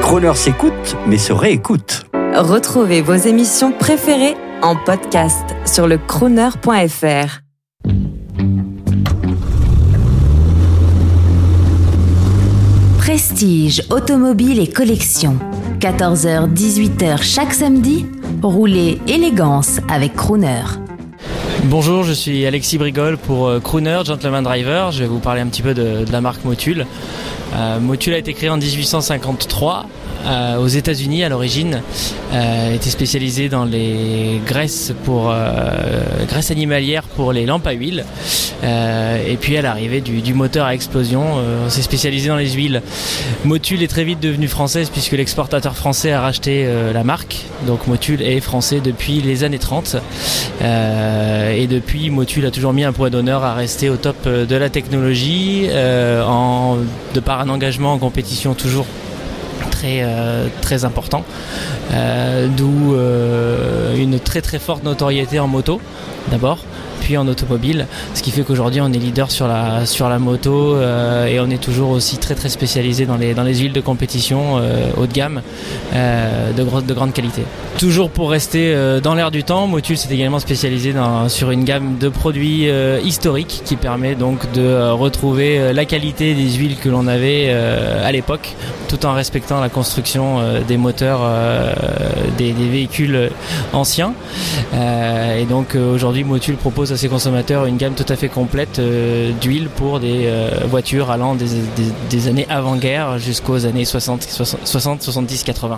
Croner s'écoute, mais se réécoute. Retrouvez vos émissions préférées en podcast sur le crooner.fr. Prestige, automobile et collection. 14h-18h chaque samedi, roulez élégance avec Crooner. Bonjour, je suis Alexis Brigol pour euh, Crooner Gentleman Driver. Je vais vous parler un petit peu de, la marque Motul. Euh, Motul a été créé en 1853 euh, aux États-Unis à l'origine. Euh, était spécialisé dans les graisses pour euh, graisses animalières pour les lampes à huile. Et puis à l'arrivée du, du moteur à explosion, on s'est spécialisé dans les huiles. Motul est très vite devenue française puisque l'exportateur français a racheté la marque. Donc Motul est français depuis les années 30. Euh, et depuis, Motul a toujours mis un point d'honneur à rester au top de la technologie, en, de par un engagement en compétition toujours très, euh, très important. Euh, D'où euh, une très très forte notoriété en moto, d'abord en automobile, ce qui fait qu'aujourd'hui on est leader sur la, sur la moto euh, et on est toujours aussi très très spécialisé dans les, dans les huiles de compétition euh, haut de gamme euh, de, de grande qualité. Toujours pour rester euh, dans l'air du temps, Motul s'est également spécialisé sur une gamme de produits historiques qui permet donc de retrouver la qualité des huiles que l'on avait à l'époque tout en respectant la construction des moteurs des, véhicules anciens. Et donc aujourd'hui Motul propose à consommateurs une gamme tout à fait complète euh, d'huile pour des euh, voitures allant des, des- des années avant-guerre jusqu'aux années 60, 60, 70, 80.